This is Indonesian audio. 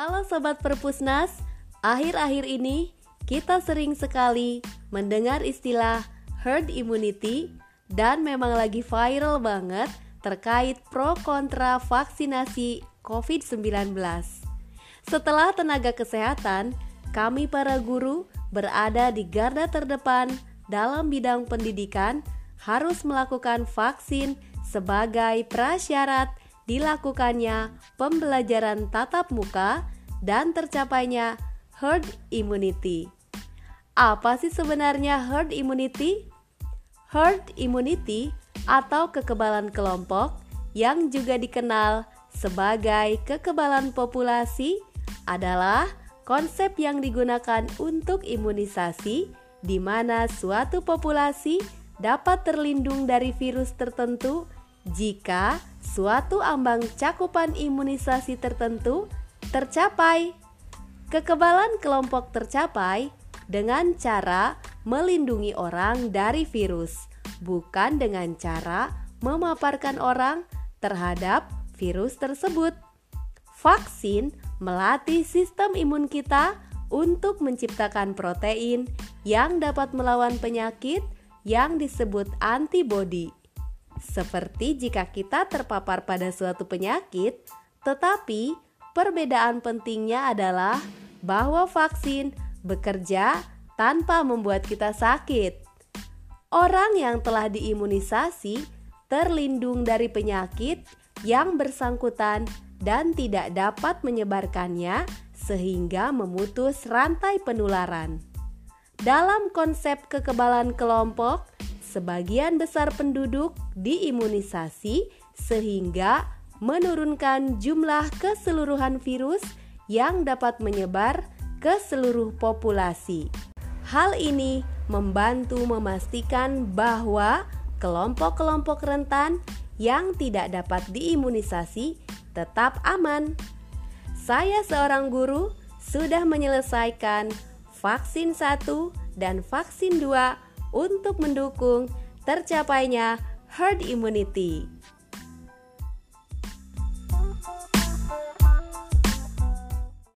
Halo Sobat Perpusnas, akhir-akhir ini kita sering sekali mendengar istilah herd immunity dan memang lagi viral banget terkait pro kontra vaksinasi COVID-19. Setelah tenaga kesehatan, kami para guru berada di garda terdepan dalam bidang pendidikan harus melakukan vaksin sebagai prasyarat dilakukannya pembelajaran tatap muka dan tercapainya herd immunity. Apa sih sebenarnya herd immunity? Herd immunity atau kekebalan kelompok yang juga dikenal sebagai kekebalan populasi adalah konsep yang digunakan untuk imunisasi di mana suatu populasi dapat terlindung dari virus tertentu jika suatu ambang cakupan imunisasi tertentu tercapai. Kekebalan kelompok tercapai dengan cara melindungi orang dari virus, bukan dengan cara memaparkan orang terhadap virus tersebut. Vaksin melatih sistem imun kita untuk menciptakan protein yang dapat melawan penyakit yang disebut antibodi. Seperti jika kita terpapar pada suatu penyakit, tetapi perbedaan pentingnya adalah bahwa vaksin bekerja tanpa membuat kita sakit. Orang yang telah diimunisasi terlindung dari penyakit yang bersangkutan dan tidak dapat menyebarkannya, sehingga memutus rantai penularan. Dalam konsep kekebalan kelompok, sebagian besar penduduk diimunisasi sehingga menurunkan jumlah keseluruhan virus yang dapat menyebar ke seluruh populasi. Hal ini membantu memastikan bahwa kelompok-kelompok rentan yang tidak dapat diimunisasi tetap aman. Saya seorang guru sudah menyelesaikan vaksin 1 dan vaksin 2 untuk mendukung tercapainya herd immunity.